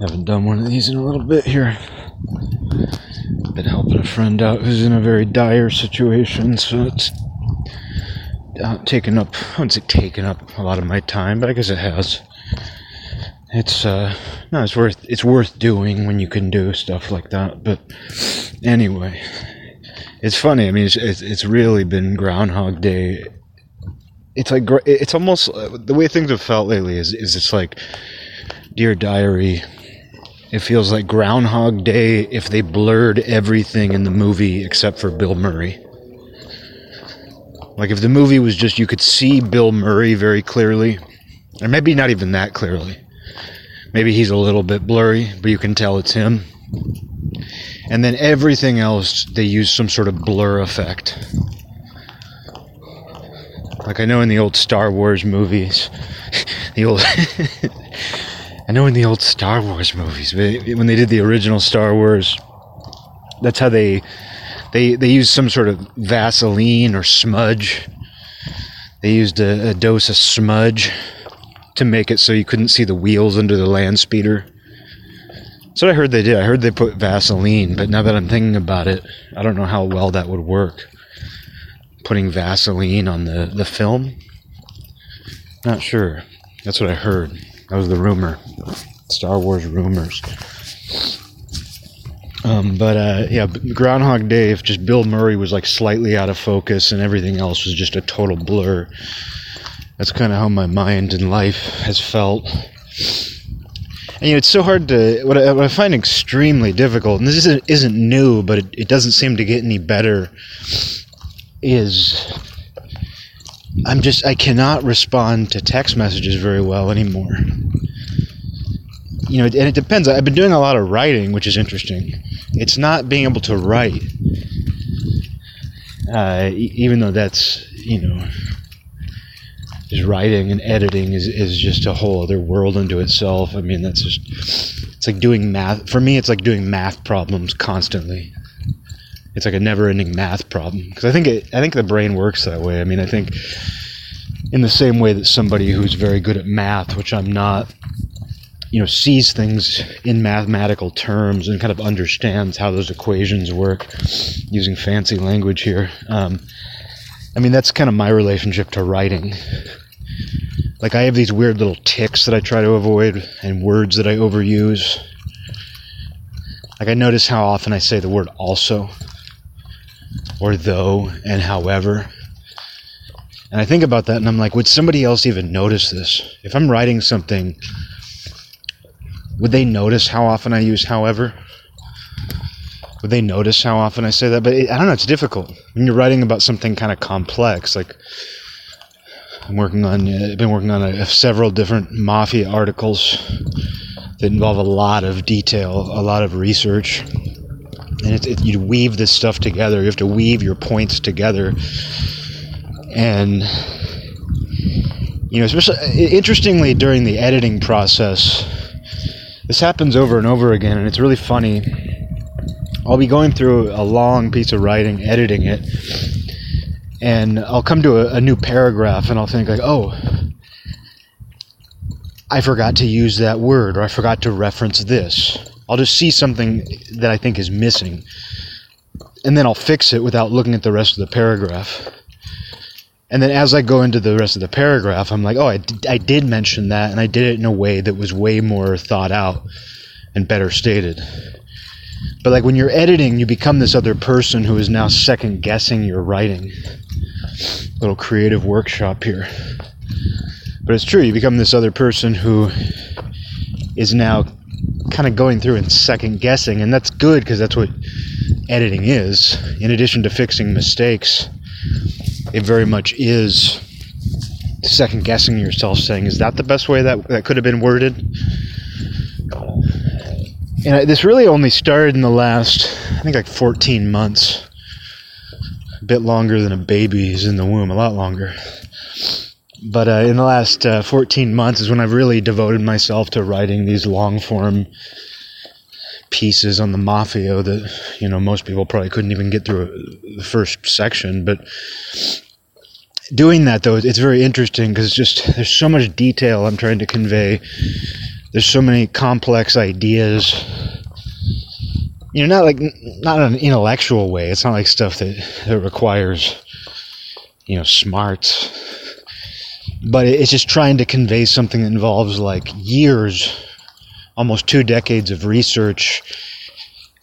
Haven't done one of these in a little bit here. Been helping a friend out who's in a very dire situation, so it's uh, taken up, I wouldn't say taken up a lot of my time, but I guess it has. It's, uh, no, it's worth, it's worth doing when you can do stuff like that, but anyway. It's funny, I mean, it's, it's, it's really been Groundhog Day. It's like, it's almost, the way things have felt lately is, is it's like, Dear Diary, it feels like Groundhog Day if they blurred everything in the movie except for Bill Murray. Like if the movie was just you could see Bill Murray very clearly, or maybe not even that clearly. Maybe he's a little bit blurry, but you can tell it's him. And then everything else, they use some sort of blur effect. Like I know in the old Star Wars movies, the old I know in the old Star Wars movies, when they did the original Star Wars, that's how they they they used some sort of Vaseline or smudge. They used a, a dose of smudge to make it so you couldn't see the wheels under the land speeder. That's what I heard they did. I heard they put Vaseline, but now that I'm thinking about it, I don't know how well that would work. Putting Vaseline on the, the film? Not sure. That's what I heard. That was the rumor. Star Wars rumors. Um, but uh, yeah, Groundhog Day. If just Bill Murray was like slightly out of focus and everything else was just a total blur. That's kind of how my mind and life has felt. And you know, it's so hard to. What I, what I find extremely difficult, and this isn't isn't new, but it, it doesn't seem to get any better. Is I'm just I cannot respond to text messages very well anymore. You know, and it depends. I've been doing a lot of writing, which is interesting. It's not being able to write, uh, even though that's you know, just writing and editing is is just a whole other world unto itself. I mean, that's just it's like doing math. For me, it's like doing math problems constantly it's like a never-ending math problem because I think it, I think the brain works that way. I mean, I think in the same way that somebody who's very good at math, which I'm not, you know, sees things in mathematical terms and kind of understands how those equations work, using fancy language here. Um, I mean, that's kind of my relationship to writing. Like I have these weird little ticks that I try to avoid and words that I overuse. Like I notice how often I say the word also or though and however. And I think about that and I'm like, would somebody else even notice this? If I'm writing something, would they notice how often I use however? Would they notice how often I say that? But it, I don't know, it's difficult. When you're writing about something kind of complex, like I'm working on, I've been working on a, several different mafia articles that involve a lot of detail, a lot of research and it, you weave this stuff together. You have to weave your points together, and you know, especially interestingly during the editing process, this happens over and over again, and it's really funny. I'll be going through a long piece of writing, editing it, and I'll come to a, a new paragraph, and I'll think like, oh. I forgot to use that word, or I forgot to reference this I'll just see something that I think is missing, and then I'll fix it without looking at the rest of the paragraph. And then as I go into the rest of the paragraph, I'm like, oh, I did, I did mention that, and I did it in a way that was way more thought out and better stated. But like when you're editing, you become this other person who is now second guessing your writing. Little creative workshop here. But it's true, you become this other person who is now kind of going through and second guessing, and that's good because that's what editing is. In addition to fixing mistakes, it very much is second guessing yourself, saying, "Is that the best way that that could have been worded?" And this really only started in the last, I think, like 14 months. A bit longer than a baby is in the womb, a lot longer. But uh, in the last uh, 14 months is when I've really devoted myself to writing these long form pieces on the mafia that you know most people probably couldn't even get through the first section but doing that though it's very interesting because just there's so much detail i'm trying to convey there's so many complex ideas. You know, not like not in an intellectual way. It's not like stuff that that requires you know smarts, but it's just trying to convey something that involves like years, almost two decades of research,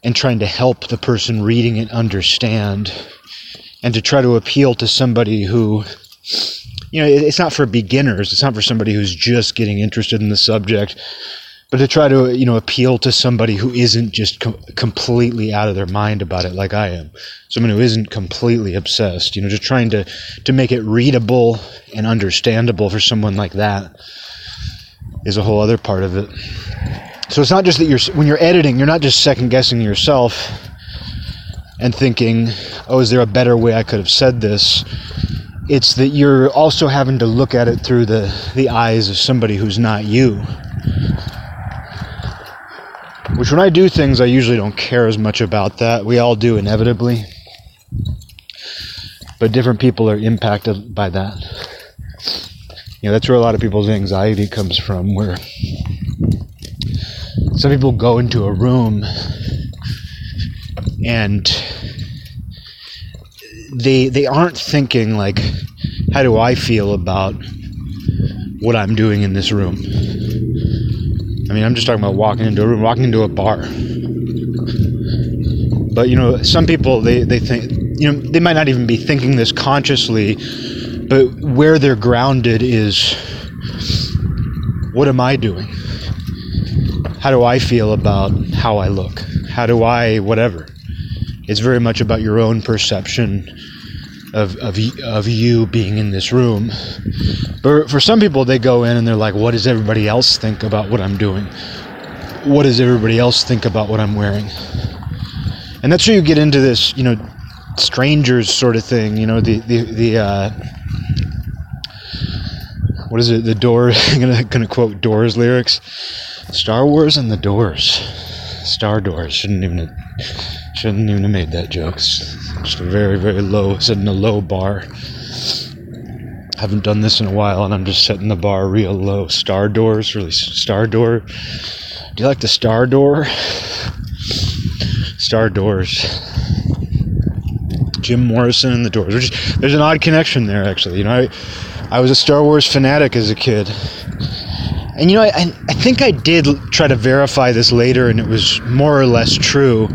and trying to help the person reading it understand, and to try to appeal to somebody who you know, it's not for beginners. It's not for somebody who's just getting interested in the subject, but to try to, you know, appeal to somebody who isn't just com- completely out of their mind about it like I am. Someone who isn't completely obsessed, you know, just trying to, to make it readable and understandable for someone like that is a whole other part of it. So it's not just that you're, when you're editing, you're not just second guessing yourself and thinking, oh, is there a better way I could have said this? it's that you're also having to look at it through the, the eyes of somebody who's not you. Which, when I do things, I usually don't care as much about that. We all do inevitably. But different people are impacted by that. You know, that's where a lot of people's anxiety comes from, where some people go into a room and they they aren't thinking like how do I feel about what I'm doing in this room. I mean, I'm just talking about walking into a room, walking into a bar. But you know, some people they, they think you know they might not even be thinking this consciously, but where they're grounded is what am I doing? How do I feel about how I look? How do I whatever? It's very much about your own perception of, of, of you being in this room. But for some people, they go in and they're like, what does everybody else think about what I'm doing? What does everybody else think about what I'm wearing? And that's where you get into this, you know, strangers sort of thing, you know, the, the, the, uh, what is it? The Doors. I'm gonna gonna quote Doors lyrics. Star Wars and the Doors. Star Doors shouldn't even have, Shouldn't even have made that joke. Just a very, very low, setting a low bar. Haven't done this in a while, and I'm just setting the bar real low. Star Doors, really Star Door. Do you like the Star Door? Star Doors. Jim Morrison and the Doors. There's an odd connection there, actually. You know, I, I was a Star Wars fanatic as a kid. And you know, I, I think I did try to verify this later, and it was more or less true.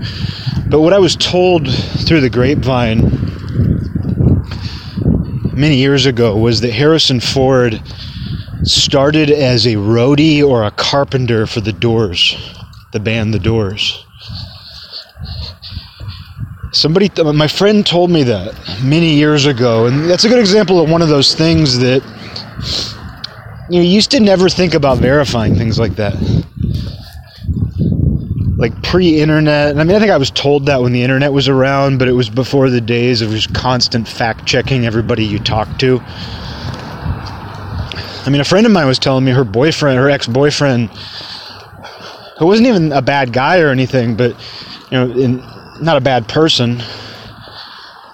But what I was told through the grapevine many years ago was that Harrison Ford started as a roadie or a carpenter for the Doors, the band The Doors. Somebody, my friend told me that many years ago, and that's a good example of one of those things that you know, used to never think about verifying things like that like pre-internet. I mean, I think I was told that when the internet was around, but it was before the days of just constant fact checking everybody you talked to. I mean, a friend of mine was telling me her boyfriend, her ex-boyfriend, who wasn't even a bad guy or anything, but you know, in, not a bad person.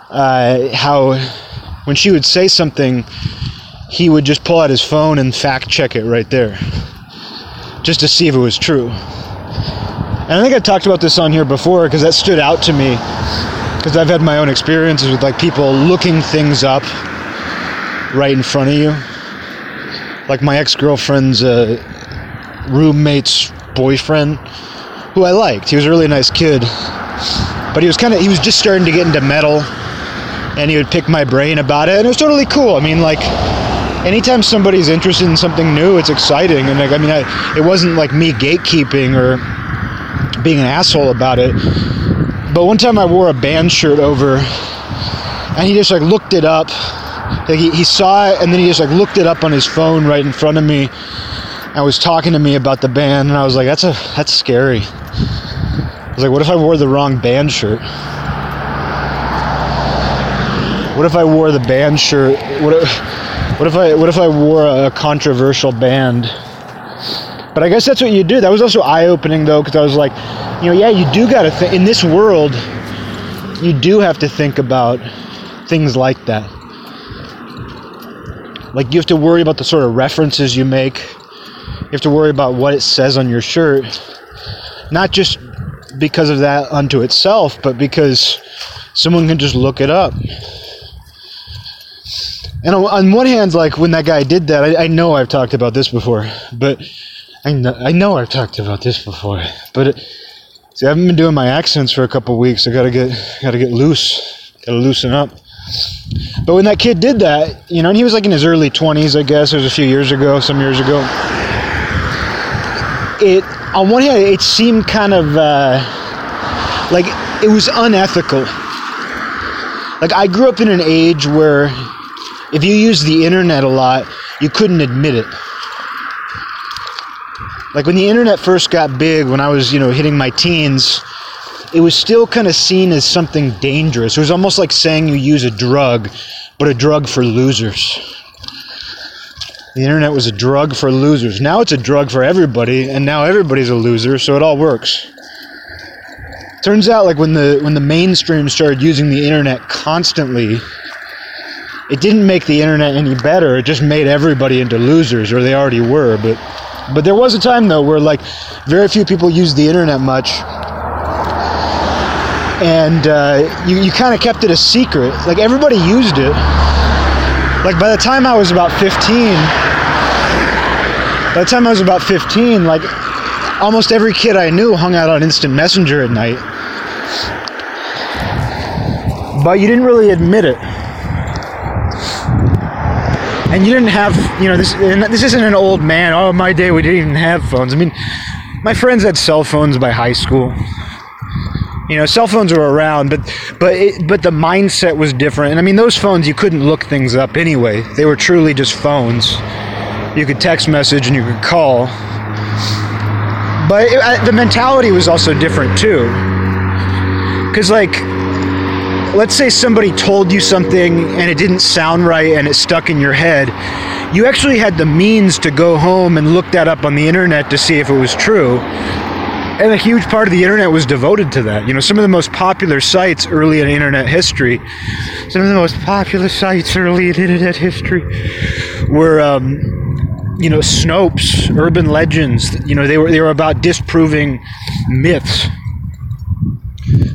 Uh, how when she would say something, he would just pull out his phone and fact check it right there, just to see if it was true. And I think I talked about this on here before because that stood out to me because I've had my own experiences with like people looking things up right in front of you. Like my ex-girlfriend's uh, roommate's boyfriend, who I liked. He was a really nice kid, but he was kind of he was just starting to get into metal, and he would pick my brain about it, and it was totally cool. I mean, like anytime somebody's interested in something new, it's exciting. And like, I mean, I, it wasn't like me gatekeeping or being an asshole about it. But one time I wore a band shirt over, and he just like looked it up. Like he, he saw it, and then he just like looked it up on his phone right in front of me, and was talking to me about the band. And I was like, that's a that's scary. I was like, what if I wore the wrong band shirt? What if I wore the band shirt? What if, what if I what if I wore a controversial band? But I guess that's what you do. That was also eye opening though, because I was like, you know, yeah, you do got to think in this world. You do have to think about things like that. Like you have to worry about the sort of references you make. You have to worry about what it says on your shirt, not just because of that unto itself, but because someone can just look it up. And on, on one hand, like when that guy did that, I, I know I've talked about this before, but I know, I know I've talked about this before, but it, see, I haven't been doing my accents for a couple weeks. I gotta get, gotta get loose, gotta loosen up. But when that kid did that, you know, and he was like in his early 20s, I guess, it was a few years ago, some years ago. It, on one hand, it seemed kind of uh, like it was unethical. Like I grew up in an age where if you used the internet a lot, you couldn't admit it. Like when the internet first got big, when I was, you know, hitting my teens, it was still kind of seen as something dangerous. It was almost like saying you use a drug, but a drug for losers. The internet was a drug for losers. Now it's a drug for everybody, and now everybody's a loser, so it all works. Turns out like when the when the mainstream started using the internet constantly, it didn't make the internet any better. It just made everybody into losers, or they already were. But but there was a time though where like very few people used the internet much, and uh, you you kind of kept it a secret. Like everybody used it. Like by the time I was about 15, by the time I was about 15, like almost every kid I knew hung out on Instant Messenger at night. But you didn't really admit it and you didn't have you know this this isn't an old man. Oh my day we didn't even have phones. I mean my friends had cell phones by high school. You know cell phones were around but but it, but the mindset was different. And i mean those phones you couldn't look things up anyway. They were truly just phones. You could text message and you could call. But it, the mentality was also different too. Because like let's say somebody told you something and it didn't sound right and it stuck in your head, you actually had the means to go home and look that up on the internet to see if it was true. And a huge part of the internet was devoted to that. You know, some of the most popular sites early in internet history, some of the most popular sites early in internet history were, um, you know, Snopes, urban legends. You know, they were they were about disproving myths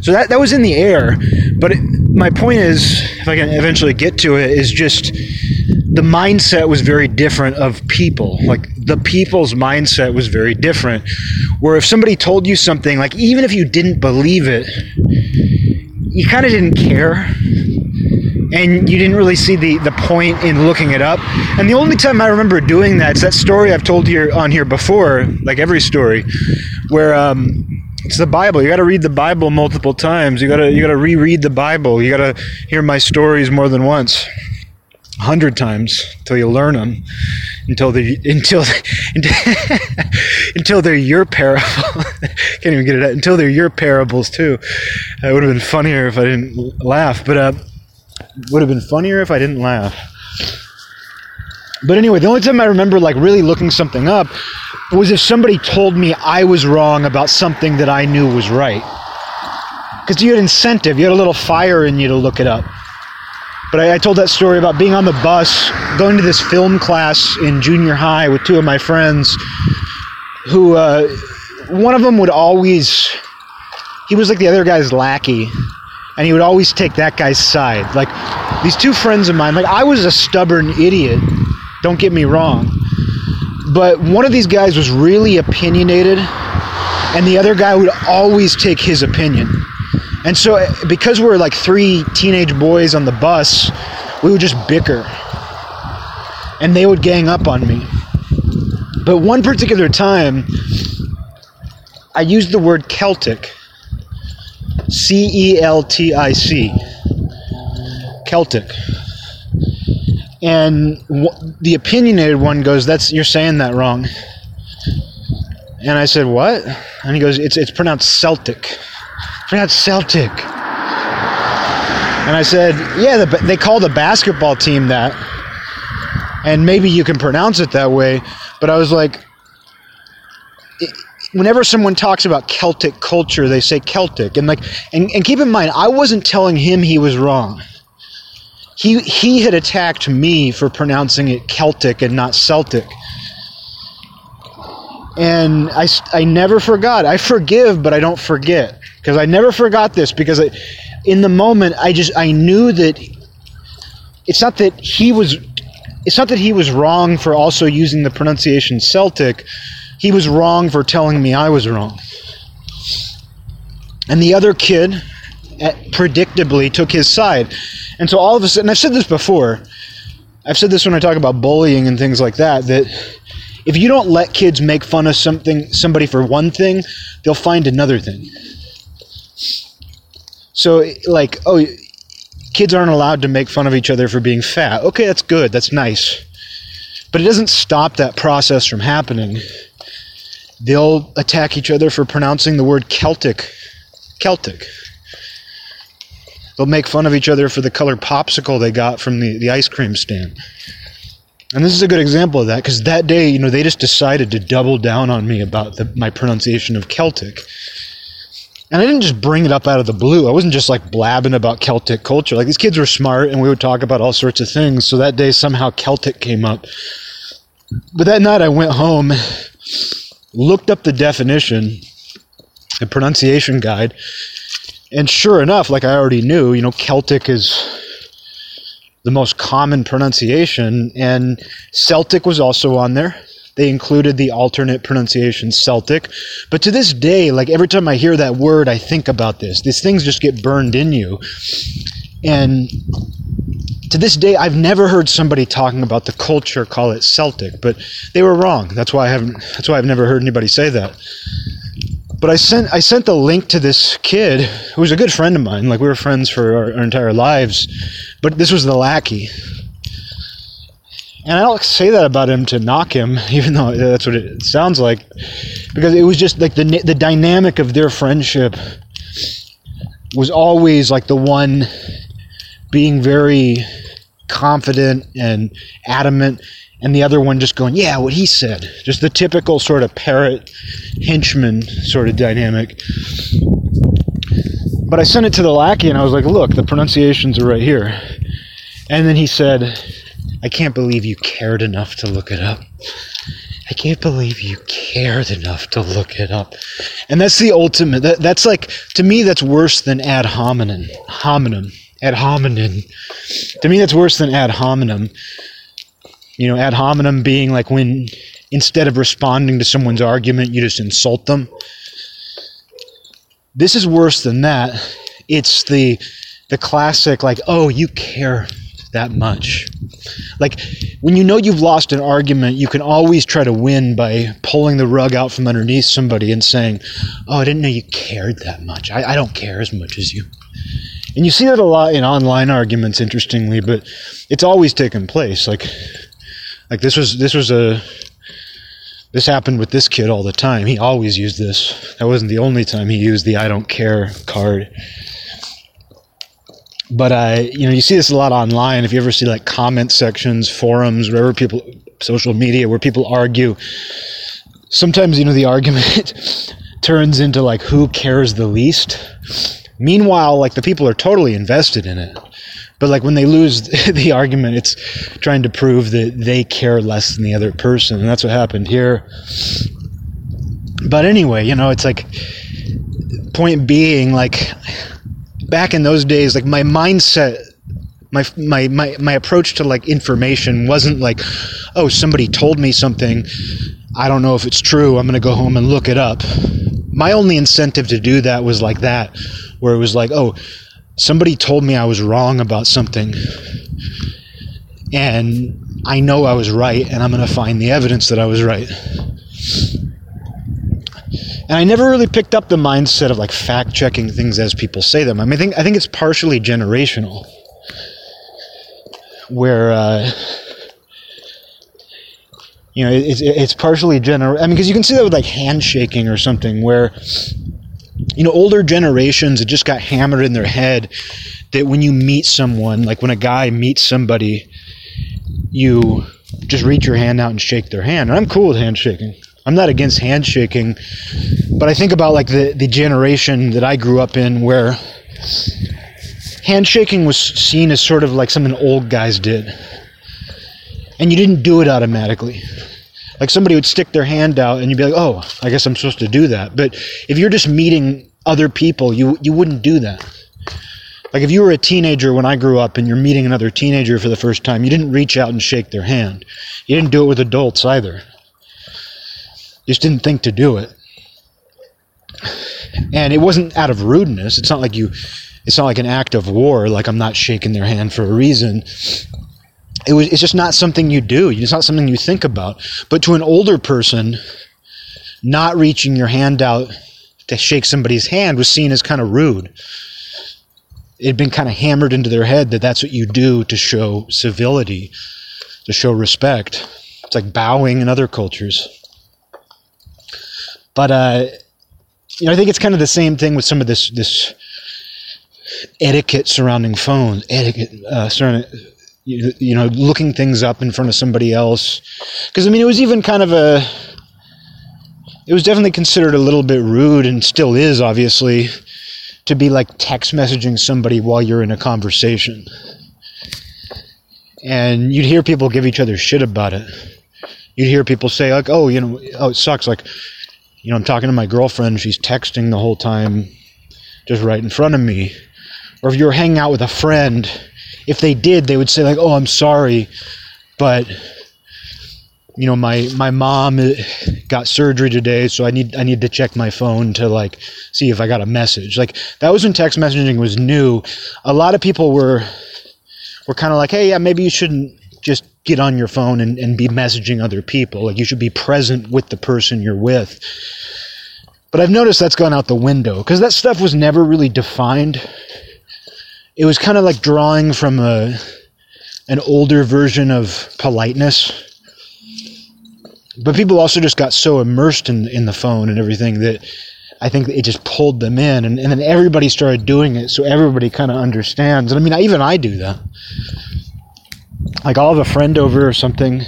so that, that was in the air. But it, my point is, if I can eventually get to it, is just the mindset was very different of people. Like the people's mindset was very different. Where if somebody told you something, like even if you didn't believe it, you kind of didn't care. And you didn't really see the, the point in looking it up. And the only time I remember doing that is that story I've told here on here before, like every story, where um, it's the Bible. You got to read the Bible multiple times. You got to you got to reread the Bible. You got to hear my stories more than once, a hundred times until you learn them, until they until until they're your parable. Can't even get it out. Until they're your parables too. It would have been funnier if I didn't laugh, but uh, would have been funnier if I didn't laugh. But anyway, the only time I remember like really looking something up was if somebody told me I was wrong about something that I knew was right. Because you had incentive, you had a little fire in you to look it up. But I, I, told that story about being on the bus, going to this film class in junior high with two of my friends, who uh, one of them would always, he was like the other guy's lackey, and he would always take that guy's side. Like these two friends of mine, like I was a stubborn idiot don't get me wrong. But one of these guys was really opinionated, and the other guy would always take his opinion. And so, eh, because we are like three teenage boys on the bus, we would just bicker. And they would gang up on me. But one particular time, I used the word Celtic. C E L T I C. Celtic and w- the opinionated one goes, "That's you're saying that wrong." And I said, "What?" And he goes, "It's it's pronounced Celtic. Pronounced Celtic." And I said, "Yeah, the, they call the basketball team that, and maybe you can pronounce it that way." But I was like, whenever someone talks about Celtic culture, they say Celtic, and like, and, and keep in mind, I wasn't telling him he was wrong he he had attacked me for pronouncing it Celtic and not Celtic. and I, I never forgot. I forgive, but I don't forget because I never forgot this because I, in the moment I just I knew that it's not that he was it's not that he was wrong for also using the pronunciation Celtic. He was wrong for telling me I was wrong. And the other kid predictably took his side. And so all of a sudden, I've said this before, I've said this when I talk about bullying and things like that, that if you don't let kids make fun of something somebody for one thing, they'll find another thing. So like, oh, kids aren't allowed to make fun of each other for being fat. Okay, that's good. That's nice. But it doesn't stop that process from happening. They'll attack each other for pronouncing the word Celtic. Celtic. They'll make fun of each other for the color popsicle they got from the, the ice cream stand. And this is a good example of that because that day, you know, they just decided to double down on me about the, my pronunciation of Celtic. And I didn't just bring it up out of the blue. I wasn't just like blabbing about Celtic culture. Like these kids were smart and we would talk about all sorts of things. So that day somehow Celtic came up. But that night I went home, looked up the definition, the pronunciation guide, and sure enough, like I already knew, you know, Celtic is the most common pronunciation, and Celtic was also on there. They included the alternate pronunciation Celtic. But to this day, like every time I hear that word, I think about this. These things just get burned in you. And to this day, I've never heard somebody talking about the culture call it Celtic, but they were wrong. That's why I haven't. That's why I've never heard anybody say that. But I sent I sent the link to this kid who was a good friend of mine. Like we were friends for our, our entire lives, but this was the lackey. And I don't say that about him to knock him, even though that's what it sounds like, because it was just like the the dynamic of their friendship was always like the one being very confident and adamant, and the other one just going, "Yeah, what he said." Just the typical sort of parrot henchman sort of dynamic. But I sent it to the lackey, and I was like, "Look, the pronunciations are right here." And then he said I can't believe you cared enough to look it up. I can't believe you cared enough to look it up. And that's the ultimate. That, that's like, to me, that's worse than ad hominem. Hominem. Ad hominem. To me, that's worse than ad hominem. You know, ad hominem being like when instead of responding to someone's argument, you just insult them. This is worse than that. It's the the classic like, oh, you care that much. Like when you know you've lost an argument, you can always try to win by pulling the rug out from underneath somebody and saying, "Oh, I didn't know you cared that much. I, I don't care as much as you." And you see that a lot in online arguments, interestingly, but it's always taken place. Like, like this was this was a this happened with this kid all the time. He always used this. That wasn't the only time he used the "I don't care" card but I, you know, you see this a lot online. If you ever see like comment sections, forums, wherever people, social media, where people argue, sometimes you know the argument turns into like who cares the least. Meanwhile, like the people are totally invested in it. But like when they lose the argument, it's trying to prove that they care less than the other person, and that's what happened here. But anyway, you know, it's like point being like back in those days, like my mindset, my my my my approach to like information wasn't like, oh, somebody told me something. I don't know if it's true. I'm going to go home and look it up. My only incentive to do that was like that, where it was like, oh, somebody told me I was wrong about something. And I know I was right, and I'm going to find the evidence that I was right. And I never really picked up the mindset of like fact checking things as people say them. I mean, I think I think it's partially generational, where uh, you know it's it's partially gener. I mean, because you can see that with like handshaking or something, where you know older generations it just got hammered in their head that when you meet someone, like when a guy meets somebody, you just reach your hand out and shake their hand. And I'm cool with handshaking. I'm not against handshaking, but I think about like the, the generation that I grew up in where handshaking was seen as sort of like something old guys did. And you didn't do it automatically. Like somebody would stick their hand out and you'd be like, "Oh, I guess I'm supposed to do that." But if you're just meeting other people, you you wouldn't do that. Like if you were a teenager when I grew up and you're meeting another teenager for the first time, you didn't reach out and shake their hand. You didn't do it with adults either. You just didn't think to do it. And it wasn't out of rudeness. It's not like you it's not like an act of war, like I'm not shaking their hand for a reason. It was it's just not something you do. It's not something you think about. But to an older person, not reaching your hand out to shake somebody's hand was seen as kind of rude it had been kind of hammered into their head that that's what you do to show civility, to show respect. It's like bowing in other cultures. But uh, you know, I think it's kind of the same thing with some of this this etiquette surrounding phones, etiquette uh, surrounding you, you know looking things up in front of somebody else. Because I mean, it was even kind of a it was definitely considered a little bit rude and still is obviously to be like text messaging somebody while you're in a conversation. And you'd hear people give each other shit about it. You'd hear people say, like, oh, you know, oh, it sucks. Like, you know, I'm talking to my girlfriend, she's texting the whole time, just right in front of me. Or if you were hanging out with a friend, if they did, they would say, like, oh, I'm sorry, but you know my my mom uh, got surgery today so i need i need to check my phone to like see if i got a message. Like that was when text messaging was new. A lot of people were were kind of like hey yeah maybe you shouldn't just get on your phone and, and be messaging other people. Like you should be present with the person you're with. But i've noticed that's gone out the window because that stuff was never really defined it was kind of like drawing from a an older version of politeness but people also just got so immersed in in the phone and everything that I think it just pulled them in, and, and then everybody started doing it, so everybody kind of understands. And I mean, even I do that. Like I'll have a friend over or something,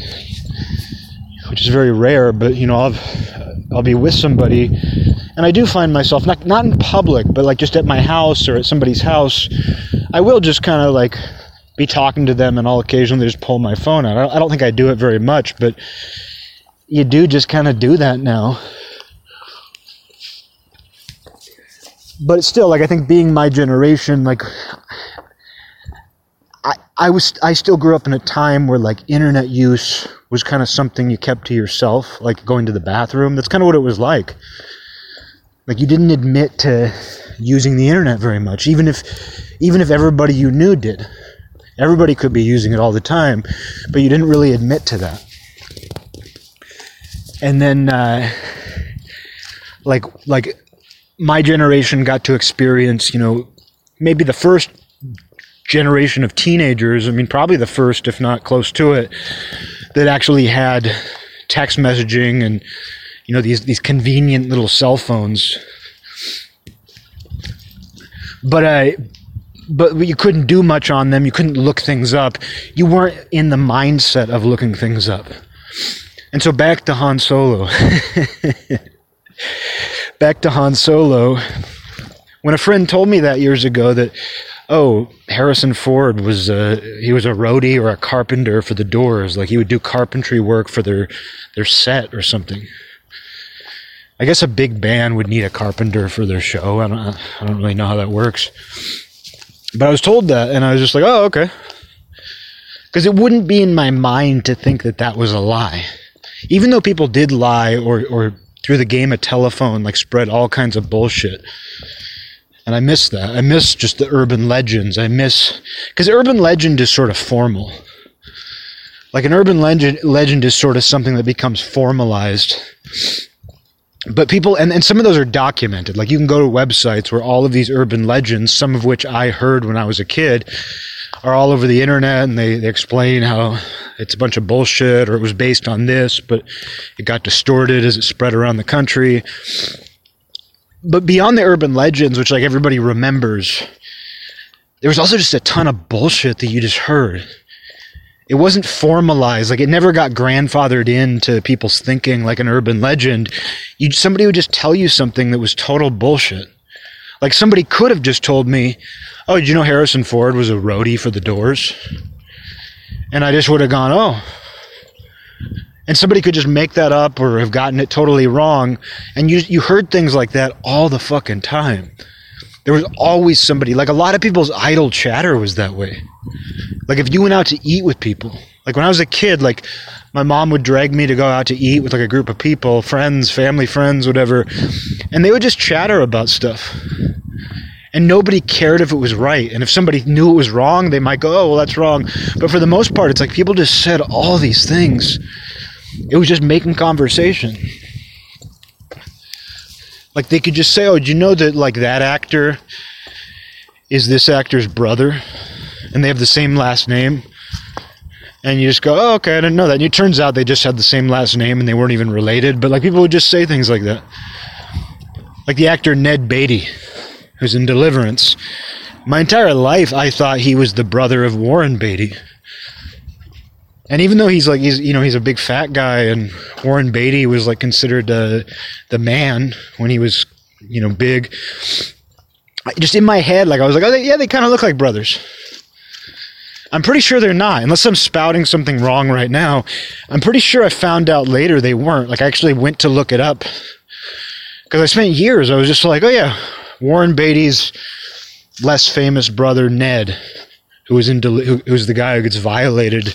which is very rare, but you know, I'll have, I'll be with somebody, and I do find myself not not in public, but like just at my house or at somebody's house, I will just kind of like be talking to them, and I'll occasionally just pull my phone out. I don't think I do it very much, but you do just kind of do that now. But still like I think being my generation, like I, I was I still grew up in a time where like internet use was kind of something you kept to yourself, like going to the bathroom. That's kind of what it was like. Like you didn't admit to using the internet very much, even if even if everybody you knew did. Everybody could be using it all the time, but you didn't really admit to that and then uh, like like my generation got to experience you know maybe the first generation of teenagers i mean probably the first if not close to it that actually had text messaging and you know these these convenient little cell phones but I, but you couldn't do much on them you couldn't look things up you weren't in the mindset of looking things up and so back to Han Solo. back to Han Solo. When a friend told me that years ago that, oh, Harrison Ford was a, he was a roadie or a carpenter for the Doors, like he would do carpentry work for their their set or something. I guess a big band would need a carpenter for their show. I don't, I don't really know how that works. But I was told that, and I was just like, oh, okay. Because it wouldn't be in my mind to think that that was a lie even though people did lie or or through the game of telephone like spread all kinds of bullshit and i miss that. I miss just the urban legends. I miss because urban legend is sort of formal. Like an urban legend legend is sort of something that becomes formalized. But people and, and some of those are documented. Like you can go to websites where all of these urban legends some of which i heard when i was a kid are all over the internet and they, they explain how it's a bunch of bullshit or it was based on this, but it got distorted as it spread around the country. But beyond the urban legends, which like everybody remembers, there was also just a ton of bullshit that you just heard. It wasn't formalized, like it never got grandfathered into people's thinking like an urban legend. You somebody would just tell you something that was total bullshit. Like somebody could have just told me, "Oh, did you know Harrison Ford was a roadie for the Doors?" And I just would have gone, "Oh." And somebody could just make that up or have gotten it totally wrong. And you you heard things like that all the fucking time. There was always somebody like a lot of people's idle chatter was that way. Like if you went out to eat with people like when i was a kid like my mom would drag me to go out to eat with like a group of people friends family friends whatever. And they would just chatter about stuff. And nobody cared if it was right. And if somebody knew it was wrong they might go oh well that's wrong. But for the most part it's like people just said all these things it was just making conversation. Like they could just say, "Oh, do you know that like that actor is this actor's brother, and they have the same last name?" And you just go, "Oh, okay, I didn't know that." And it turns out they just had the same last name and they weren't even related. But like people would just say things like that. Like the actor Ned Beatty, who's in Deliverance. My entire life, I thought he was the brother of Warren Beatty. And even though he's like he's you know he's a big fat guy, and Warren Beatty was like considered uh, the man when he was you know big. Just in my head, like I was like, oh, they, yeah, they kind of look like brothers. I'm pretty sure they're not, unless I'm spouting something wrong right now. I'm pretty sure I found out later they weren't. Like I actually went to look it up because I spent years. I was just like, oh yeah, Warren Beatty's less famous brother Ned, who was in who was the guy who gets violated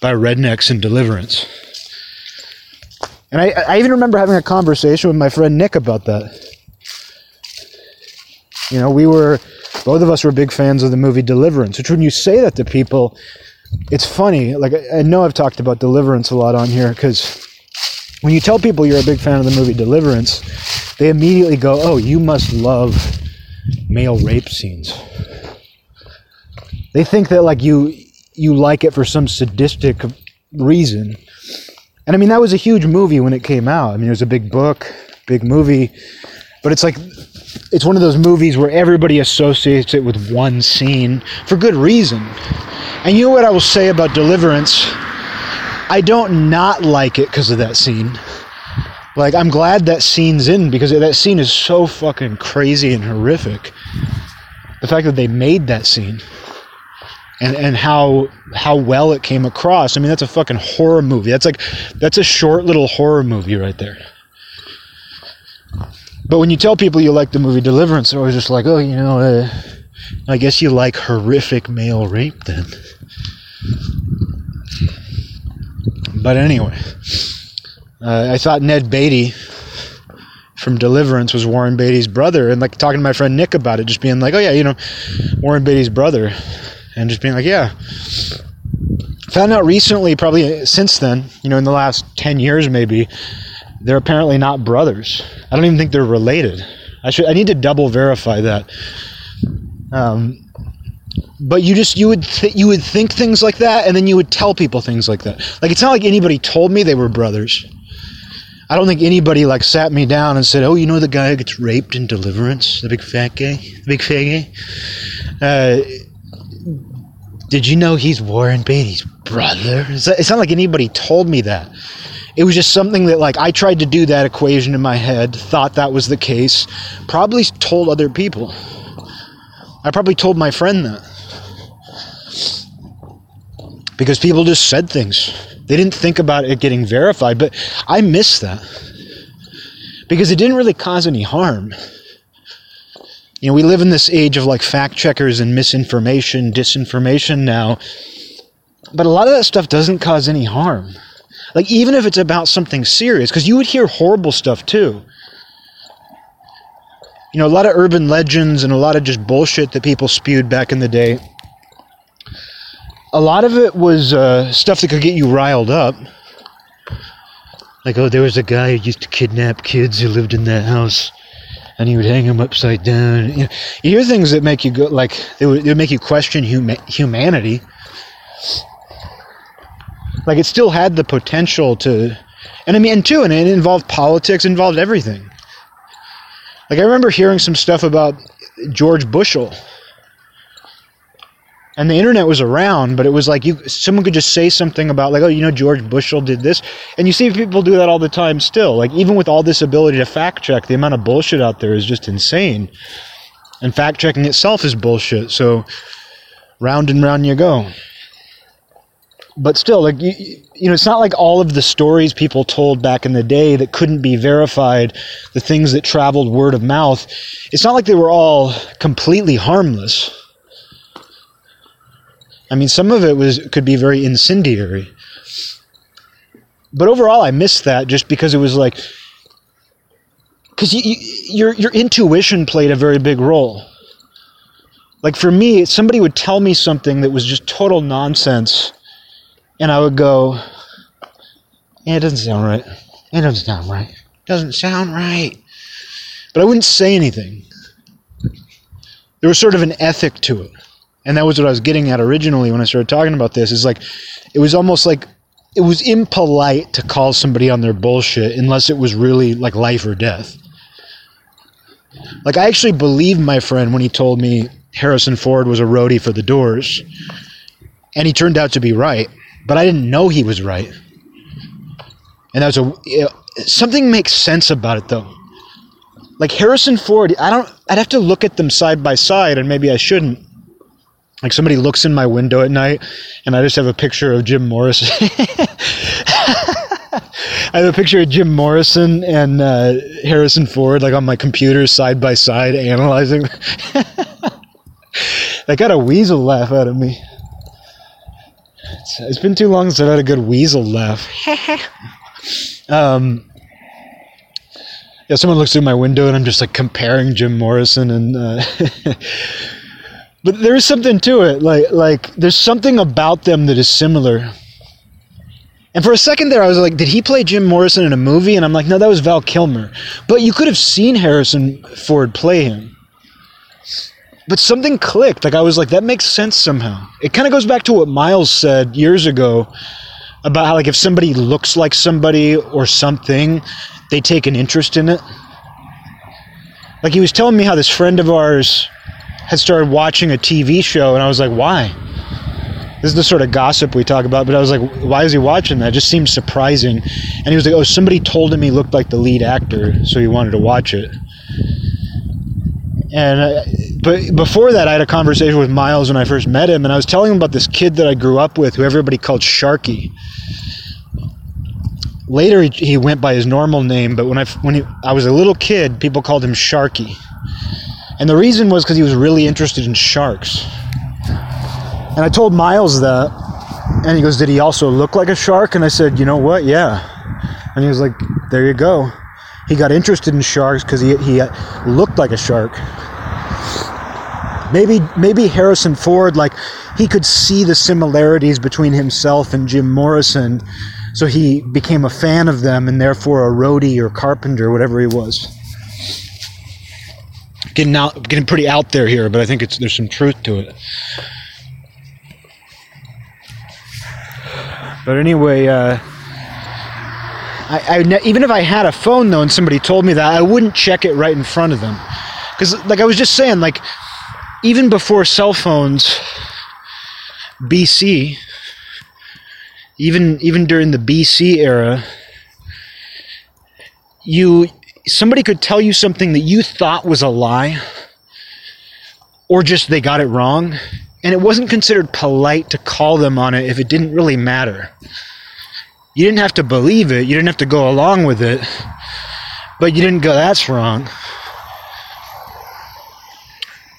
by rednecks and deliverance. And I, I even remember having a conversation with my friend Nick about that. You know, we were, both of us were big fans of the movie Deliverance, which when you say that to people, it's funny. Like, I know I've talked about Deliverance a lot on here because when you tell people you're a big fan of the movie Deliverance, they immediately go, oh, you must love male rape scenes. They think that, like, you, you like it for some sadistic reason. And I mean, that was a huge movie when it came out. I mean, it was a big book, big movie, but it's like it's one of those movies where everybody associates it with one scene for good reason. And you know what I will say about Deliverance? I don't not like it because of that scene. Like, I'm glad that scene's in because that scene is so fucking crazy and horrific. The fact that they made that scene and and how how well it came across. I mean, that's a fucking horror movie. That's like that's a short little horror movie right there. But when you tell people you like the movie Deliverance, they're always just like, oh, you know, uh, I guess you like horrific male rape then. But anyway, uh, I thought Ned Beatty from Deliverance was Warren Beatty's brother, and like talking to my friend Nick about it, just being like, oh yeah, you know, Warren Beatty's brother and just being like, yeah. Found out recently, probably since then, you know, in the last 10 years maybe, they're apparently not brothers. I don't even think they're related. I should I need to double verify that. Um, but you just you would th- you would think things like that and then you would tell people things like that. Like it's not like anybody told me they were brothers. I don't think anybody like sat me down and said, "Oh, you know the guy who gets raped in Deliverance, the big fat guy, the big fat guy." Uh, did you know he's Warren Beatty's brother? It's not like anybody told me that. It was just something that, like, I tried to do that equation in my head, thought that was the case, probably told other people. I probably told my friend that. Because people just said things. They didn't think about it getting verified, but I miss that. Because it didn't really cause any harm. You know, we live in this age of like fact checkers and misinformation, disinformation now. But a lot of that stuff doesn't cause any harm. Like, even if it's about something serious, because you would hear horrible stuff too. You know, a lot of urban legends and a lot of just bullshit that people spewed back in the day. A lot of it was uh, stuff that could get you riled up. Like, oh, there was a guy who used to kidnap kids who lived in that house and he would hang him upside down. You, know, you hear things that make you go like they would, they would make you question huma- humanity. Like it still had the potential to, and I mean, and too, and it involved politics, involved everything. Like I remember hearing some stuff about George Bushell and the internet was around, but it was like you someone could just say something about like, oh, you know, George Bushell did this, and you see people do that all the time still. Like even with all this ability to fact check, the amount of bullshit out there is just insane, and fact checking itself is bullshit. So round and round you go. but still, like you, you know, it's not like all of the stories people told back in the day that couldn't be verified, the things that traveled word of mouth. It's not like they were all completely harmless. I mean, some of it was could be very incendiary. But overall, I missed that just because it was like, because you, you, your your intuition played a very big role. Like for me, somebody would tell me something that was just total nonsense, and I would go, "Yeah, it doesn't sound right. It doesn't sound right. It doesn't sound right." But I wouldn't say anything. There was sort of an ethic to it and that was what I was getting at originally when I started talking about this. Is like, it was almost like it was impolite to call somebody on their bullshit unless it was really like life or death. Like I actually believed my friend when he told me Harrison Ford was a roadie for the Doors, and he turned out to be right. But I didn't know he was right, and that was a something makes sense about it though. Like Harrison Ford, I don't. I'd have to look at them side by side, and maybe I shouldn't like somebody looks in my window at night and I just have a picture of Jim Morrison. I have a picture of Jim Morrison and uh, Harrison Ford like on my computer side by side analyzing. that got a weasel laugh out of me. It's, it's been too long since I've had a good weasel laugh. um, yeah, someone looks through my window and I'm just like comparing Jim Morrison and uh, but there is something to it. Like like there's something about them that is similar. And for a second there, I was like, did he play Jim Morrison in a movie? And I'm like, no, that was Val Kilmer. But you could have seen Harrison Ford play him. But something clicked. Like I was like, that makes sense somehow. It kind of goes back to what Miles said years ago about how like if somebody looks like somebody or something, they take an interest in it. Like he was telling me how this friend of ours had started watching a TV show, and I was like, why? This is the sort of gossip we talk about, but I was like, why is he watching that? It just seems surprising. And he was like, oh, somebody told him he looked like the lead actor, so he wanted to watch it. And uh, but before that, I had a conversation with Miles when I first met him, and I was telling him about this kid that I grew up with, who everybody called Sharky. Later, he, he went by his normal name, but when I when he, I was a little kid, people called him Sharky. And the reason was because he was really interested in sharks. And I told Miles that, and he goes, Did he also look like a shark? And I said, You know what? Yeah. And he was like, There you go. He got interested in sharks because he, he looked like a shark. Maybe maybe Harrison Ford, like he could see the similarities between himself and Jim Morrison, so he became a fan of them and therefore a roadie or carpenter, whatever he was getting out, getting pretty out there here, but I think it's there's some truth to it. But anyway, uh, I, I, even if I had a phone though, and somebody told me that, I wouldn't check it right in front of them, because like I was just saying, like even before cell phones, BC, even even during the BC era, you somebody could tell you something that you thought was a lie, or just they got it wrong, and it wasn't considered polite to call them on it if it didn't really matter. You didn't have to believe it, you didn't have to go along with it, but you didn't go, that's wrong.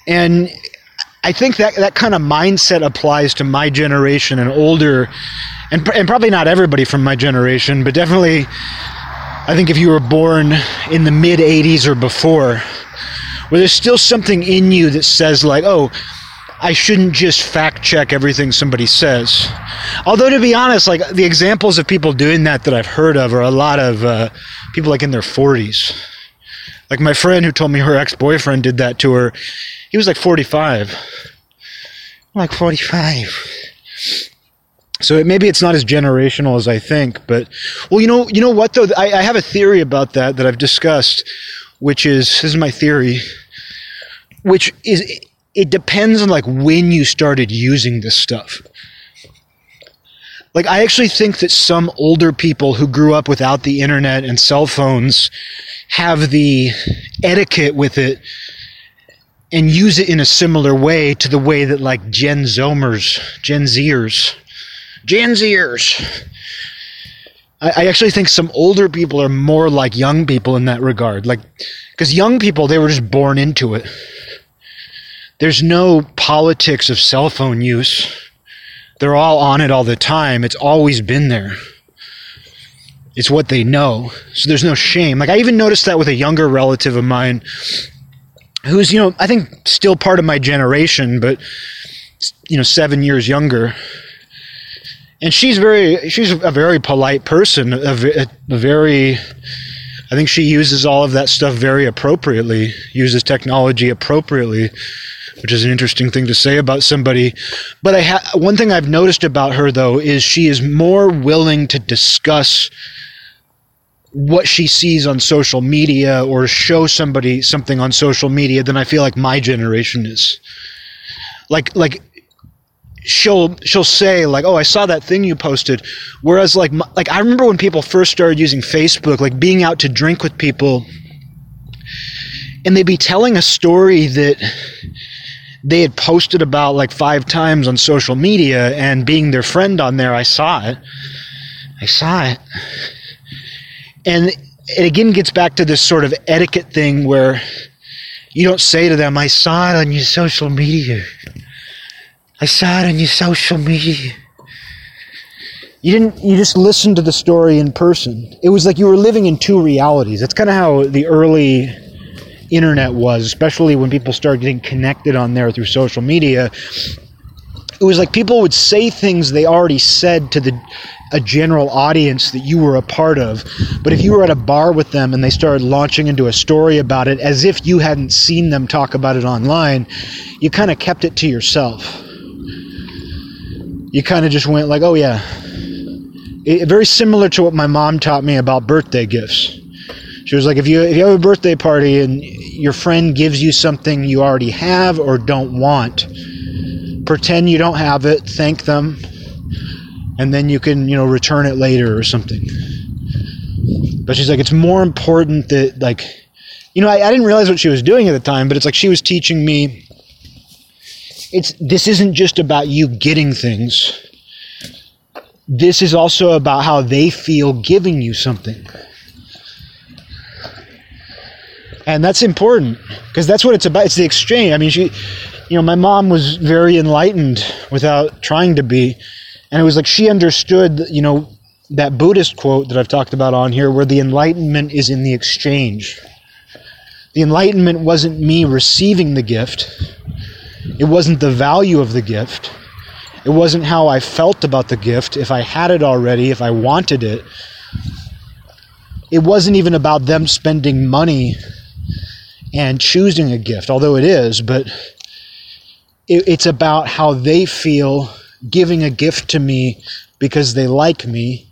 And I think that that kind of mindset applies to my generation and older, and, and probably not everybody from my generation, but definitely I think if you were born in the mid 80s or before, where there's still something in you that says, like, oh, I shouldn't just fact check everything somebody says. Although, to be honest, like the examples of people doing that that I've heard of are a lot of uh, people like in their 40s. Like my friend who told me her ex boyfriend did that to her, he was like 45. I'm like 45 so it, maybe it's not as generational as I think, but well, you know, you know what though, I, I have a theory about that that I've discussed, which is this is my theory, which is it depends on like when you started using this stuff. Like I actually think that some older people who grew up without the internet and cell phones have the etiquette with it and use it in a similar way to the way that like Gen Zomers, Gen Zers Gen Zers. I, I actually think some older people are more like young people in that regard. Like, because young people, they were just born into it. There's no politics of cell phone use. They're all on it all the time. It's always been there. It's what they know. So there's no shame. Like, I even noticed that with a younger relative of mine who's, you know, I think still part of my generation, but, you know, seven years younger and she's very she's a very polite person a, a, very i think she uses all of that stuff very appropriately uses technology appropriately which is an interesting thing to say about somebody. But i ha- one thing i've noticed about her though is she is more willing to discuss what she sees on social media or show somebody something on social media than i feel like my generation is. Like like she'll she'll say like oh i saw that thing you posted. Whereas like like i remember when people first started using facebook like being out to drink with people and they'd be telling a story that they had posted about like five times on social media and being their friend on there i saw it. I saw it. And it again gets back to this sort of etiquette thing where you don't say to them i saw it on your social media I saw it on your social media. You didn't you just listened to the story in person. It was like you were living in two realities. That's kind of how the early internet was, especially when people started getting connected on there through social media. It was like people would say things they already said to the a general audience that you were a part of. But if you were at a bar with them and they started launching into a story about it as if you hadn't seen them talk about it online, you kind of kept it to yourself you kind of just went like, oh yeah. It, very similar to what my mom taught me about birthday gifts. She was like, if you if you have a birthday party and your friend gives you something you already have or don't want, pretend you don't have it, thank them, and then you can you know return it later or something. But she's like, it's more important that like, you know, I, I didn't realize what she was doing at the time, but it's like she was teaching me it's this isn't just about you getting things. This is also about how they feel giving you something. And that's important because that's what it's about. It's the exchange. I mean, she, you know, my mom was very enlightened without trying to be. And it was like she understood, you know, that Buddhist quote that I've talked about on here, where the enlightenment is in the exchange. The enlightenment wasn't me receiving the gift, it wasn't the value of the gift. It wasn't how I felt about the gift, if I had it already, if I wanted it. It wasn't even about them spending money and choosing a gift, although it is, but it, it's about how they feel giving a gift to me because they like me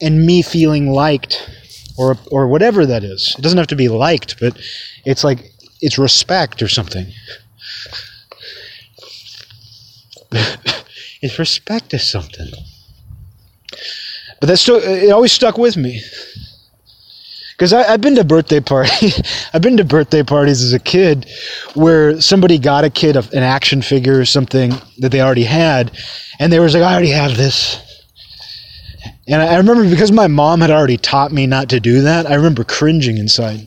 and me feeling liked or or whatever that is. It doesn't have to be liked, but it's like it's respect or something. is respect is something. But that's still, it always stuck with me. Because I've been to birthday parties. I've been to birthday parties as a kid where somebody got a kid an action figure or something that they already had, and they was like, "I already have this." And I remember because my mom had already taught me not to do that. I remember cringing inside.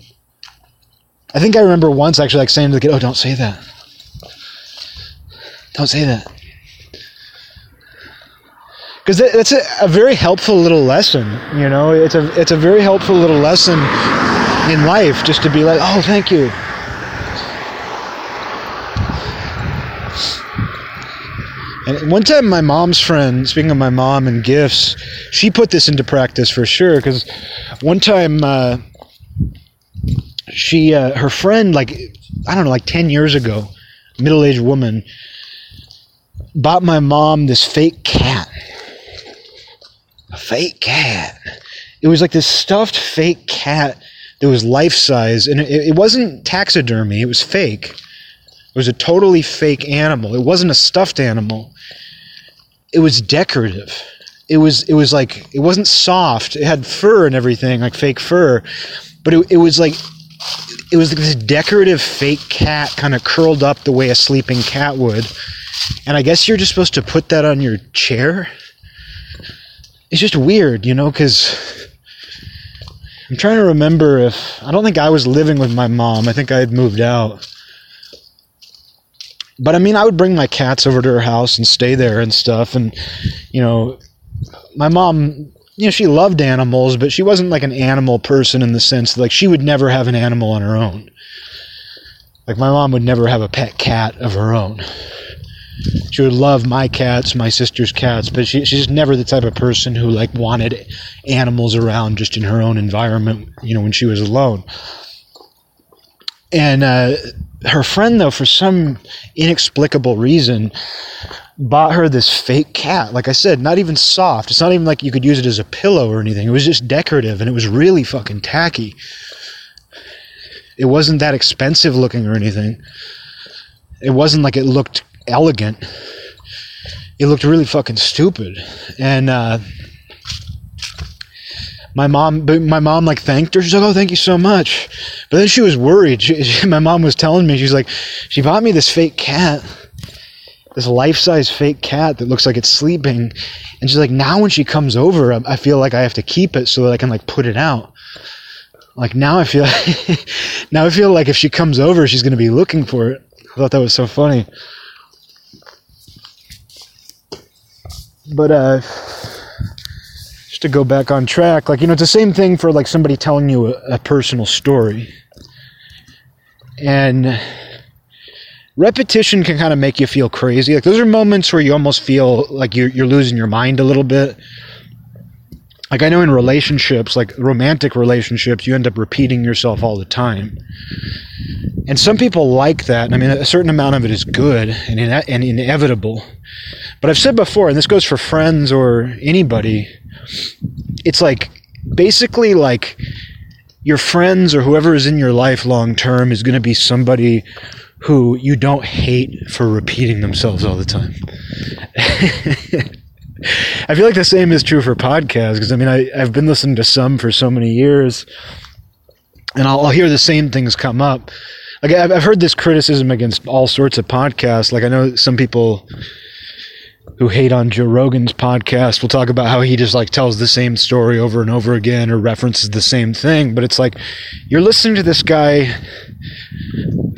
I think I remember once actually like saying to the kid, "Oh, don't say that. Don't say that." Because that's a, a, very helpful little lesson. You know, it's a it's a very helpful little lesson in life just to be like, oh, thank you. And one time, my mom's friend, speaking of my mom and gifts, she put this into practice for sure. Because one time, uh, she, uh, her friend, like, I don't know, like 10 years ago, middle aged woman, bought my mom this fake cat fake cat. It was like this stuffed fake cat that was life size, and it, it wasn't taxidermy. It was fake. It was a totally fake animal. It wasn't a stuffed animal. It was decorative. It was it was like it wasn't soft. It had fur and everything, like fake fur, but it, it was like it was this decorative fake cat kind of curled up the way a sleeping cat would. And I guess you're just supposed to put that on your chair it's just weird, you know, because I'm trying to remember if I don't think I was living with my mom. I think I had moved out. But I mean, I would bring my cats over to her house and stay there and stuff. And, you know, my mom, you know, she loved animals, but she wasn't like an animal person in the sense that, like, she would never have an animal on her own. Like, my mom would never have a pet cat of her own. She would love my cats, my sister's cats, but she, she's never the type of person who, like, wanted animals around just in her own environment, you know, when she was alone. And, uh, her friend though for some inexplicable reason bought her this fake cat. Like i said not even soft. It's not even like you could use it as a pillow or anything. It was just decorative and it was really fucking tacky. It wasn't that expensive looking or anything. It wasn't like it looked elegant. It looked really fucking stupid. And uh my mom my mom like thanked her. She's like oh thank you so much. But then she was worried. She, she, my mom was telling me she's like she bought me this fake cat this life-size fake cat that looks like it's sleeping. And she's like now when she comes over i feel like i have to keep it so that i can like put it out. Like now i feel now i feel like if she comes over she's to be looking for it. I thought that was so funny but uh just to go back on track, like, you know, it's the same thing for like somebody telling you a, a personal story. And repetition can kind of make you feel crazy. Like those are moments where you almost feel like you're, you're losing your mind a little bit. Like I know in relationships, like romantic relationships, you end up repeating yourself all the time. And some people like that. I mean, a certain amount of it is good and, ine- and inevitable. But I've said before, and this goes for friends or anybody, it's like basically like your friends or whoever is in your life long term is going to be somebody who you don't hate for repeating themselves all the time. I feel like the same is true for podcasts because I mean I, I've been listening to some for so many years, and I'll, I'll hear the same things come up. Like I've, I've heard this criticism against all sorts of podcasts. Like I know some people who hate on Joe Rogan's podcast will talk about how he just like tells the same story over and over again or references the same thing. But it's like you're listening to this guy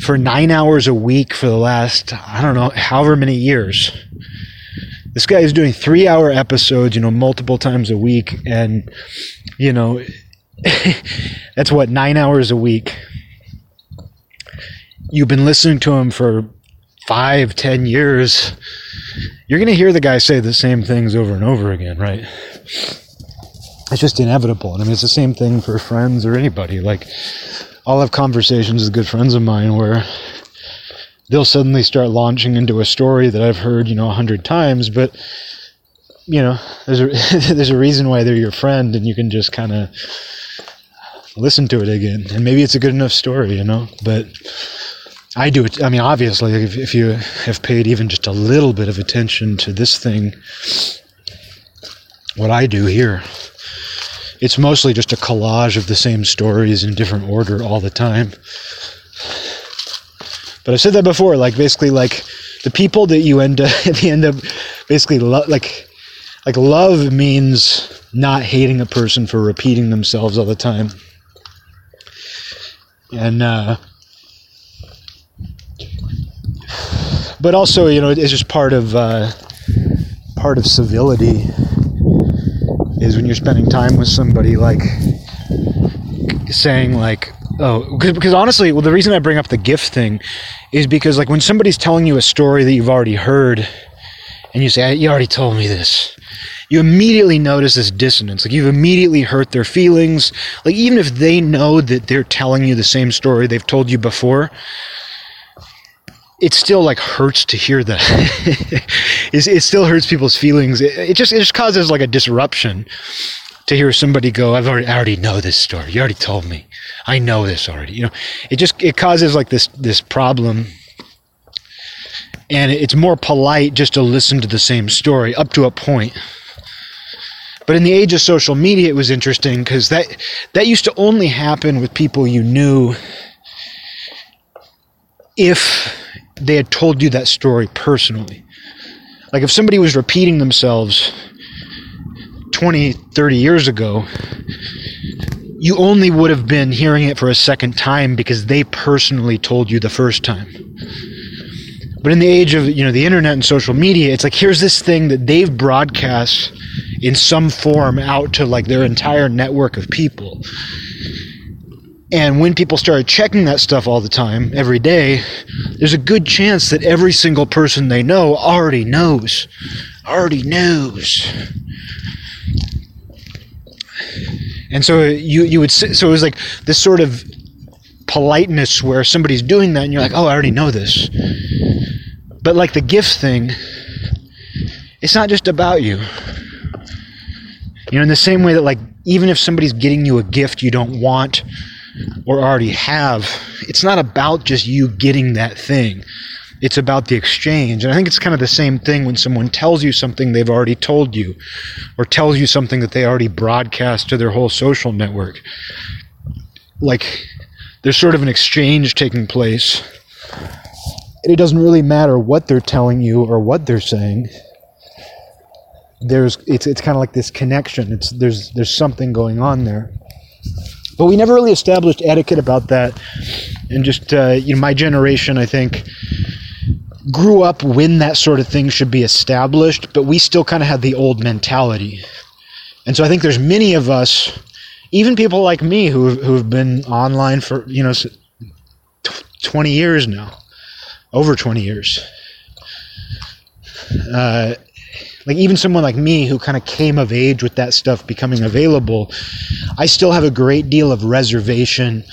for nine hours a week for the last, I don't know, however many years. This guy is doing three hour episodes, you know, multiple times a week. And, you know, that's what, nine hours a week. You've been listening to him for five, ten years you're going to hear the guy say the same things over and over again, right? It's just inevitable. And I mean, it's the same thing for friends or anybody. Like, I'll have conversations with good friends of mine where they'll suddenly start launching into a story that I've heard, you know, a hundred times, but you know, there's a there's a reason why they're your friend, and you can just kind of listen to it again, and maybe it's a good enough story, you know. But I do it. I mean, obviously, if, if you have paid even just a little bit of attention to this thing, what I do here, it's mostly just a collage of the same stories in different order all the time. But I've said that before. Like basically, like the people that you end up at the end of basically lo- like like love means not hating a person for repeating themselves all the time. And uh, but also you know it's just part of uh, part of civility is when you're spending time with somebody like saying like oh because, honestly well the reason i bring up the gift thing is because like when somebody's telling you a story that you've already heard and you say you already told me this you immediately notice this dissonance like you've immediately hurt their feelings like even if they know that they're telling you the same story they've told you before it still like hurts to hear that. it, it, still hurts people's feelings. It, it, just it just causes like a disruption to hear somebody go, "I've already I already know this story. You already told me. I know this already." You know, it just it causes like this this problem. And it's more polite just to listen to the same story up to a point. But in the age of social media, it was interesting because that that used to only happen with people you knew if they had told you that story personally. Like if somebody was repeating themselves 20, 30 years ago, you only would have been hearing it for a second time because they personally told you the first time. But in the age of you know the internet and social media, it's like here's this thing that they've broadcast in some form out to like their entire network of people. And when people started checking that stuff all the time, every day, there's a good chance that every single person they know already knows. Already knows. And so you you would so it was like this sort of politeness where somebody's doing that and you're like, "Oh, I already know this." But like the gift thing, it's not just about you. You know, in the same way that like even if somebody's getting you a gift you don't want or already have, it's not about just you getting that thing. It's about the exchange. And I think it's kind of the same thing when someone tells you something they've already told you or tells you something that they already broadcast to their whole social network. Like there's sort of an exchange taking place. And it doesn't really matter what they're telling you or what they're saying. There's it's it's kind of like this connection. It's there's there's something going on there. But we never really established etiquette about that. And just uh, you know, my generation, I think, grew up when that sort of thing should be established, but we still kind of had the old mentality. And so I think there's many of us, even people like me who who've been online for you know 20 years now, over 20 years. Uh, like even someone like me who kind of came of age with that stuff becoming available, I still have a great deal of reservation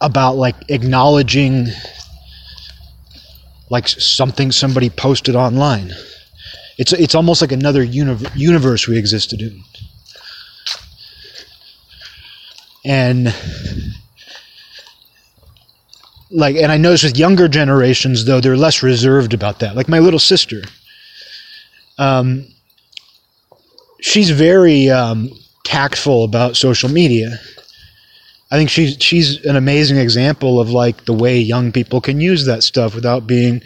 about like acknowledging like something somebody posted online. It's it's almost like another univ- universe we existed in. And like and I notice with younger generations though they're less reserved about that. Like my little sister. Um, she's very um, tactful about social media. I think she's she's an amazing example of like the way young people can use that stuff without being,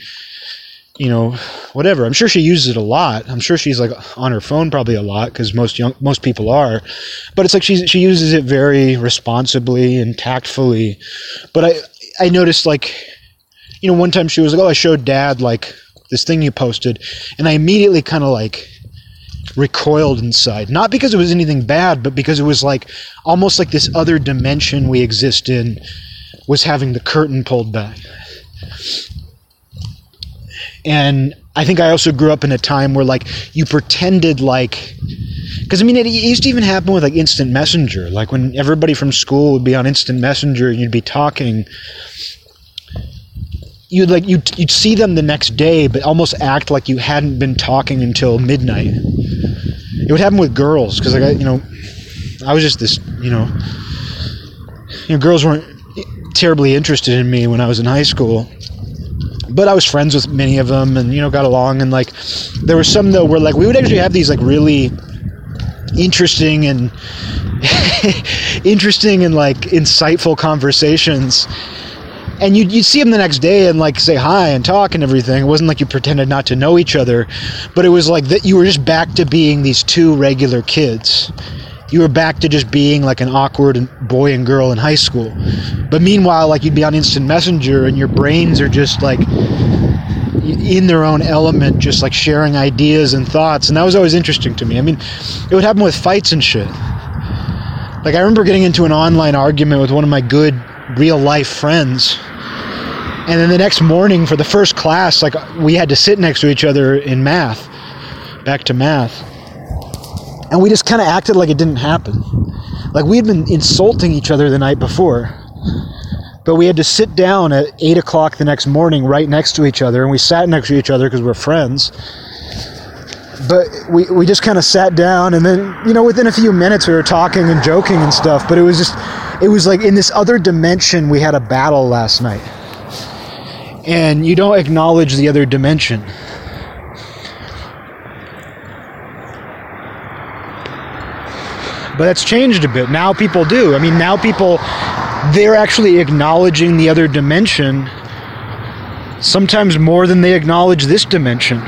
you know, whatever. I'm sure she uses it a lot. I'm sure she's like on her phone probably a lot because most young most people are, but it's like she she uses it very responsibly and tactfully. But I I noticed like, you know, one time she was like, oh, I showed dad like this thing you posted, and I immediately kind of like recoiled inside. Not because it was anything bad, but because it was like almost like this other dimension we exist in was having the curtain pulled back. And I think I also grew up in a time where like you pretended like because I mean it, used to even happen with like instant messenger like when everybody from school would be on instant messenger and you'd be talking you'd like you'd, you'd see them the next day but almost act like you hadn't been talking until midnight it would happen with girls because like I, you know, I was just this, you know, you know, girls weren't terribly interested in me when I was in high school, but I was friends with many of them, and you know, got along. And like, there were some though where like we would actually have these like really interesting and interesting and like insightful conversations and you'd, you'd see him the next day and like say hi and talk and everything. It wasn't like you pretended not to know each other, but it was like that you were just back to being these two regular kids. You were back to just being like an awkward boy and girl in high school. But meanwhile, like you'd be on instant messenger and your brains are just like in their own element, just like sharing ideas and thoughts. And that was always interesting to me. I mean, it would happen with fights and shit. Like I remember getting into an online argument with one of my good real life friends. And then the next morning for the first class, like we had to sit next to each other in math, back to math. And we just kind of acted like it didn't happen. Like we had been insulting each other the night before. But we had to sit down at 8 o'clock the next morning right next to each other. And we sat next to each other because we're friends. But we, we just kind of sat down. And then, you know, within a few minutes we were talking and joking and stuff. But it was just it was like in this other dimension we had a battle last night. And you don't acknowledge the other dimension. But that's changed a bit. Now people do. I mean now people they're actually acknowledging the other dimension sometimes more than they acknowledge this dimension.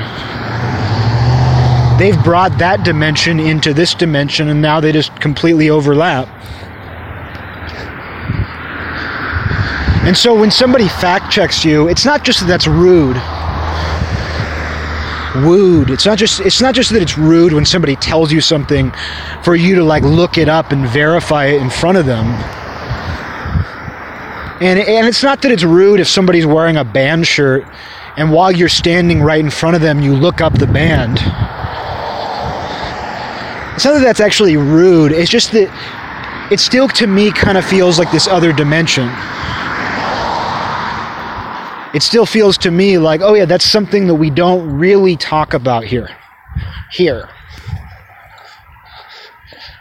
They've brought that dimension into this dimension and now they just completely overlap. And so when somebody fact checks you, it's not just that that's rude. Wooed. It's not just it's not just that it's rude when somebody tells you something for you to like look it up and verify it in front of them. And and it's not that it's rude if somebody's wearing a band shirt and while you're standing right in front of them you look up the band. It's not that that's actually rude. It's just that it still to me kind of feels like this other dimension it still feels to me like, oh yeah, that's something that we don't really talk about here. Here.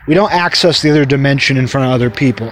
We don't access the other dimension in front of other people.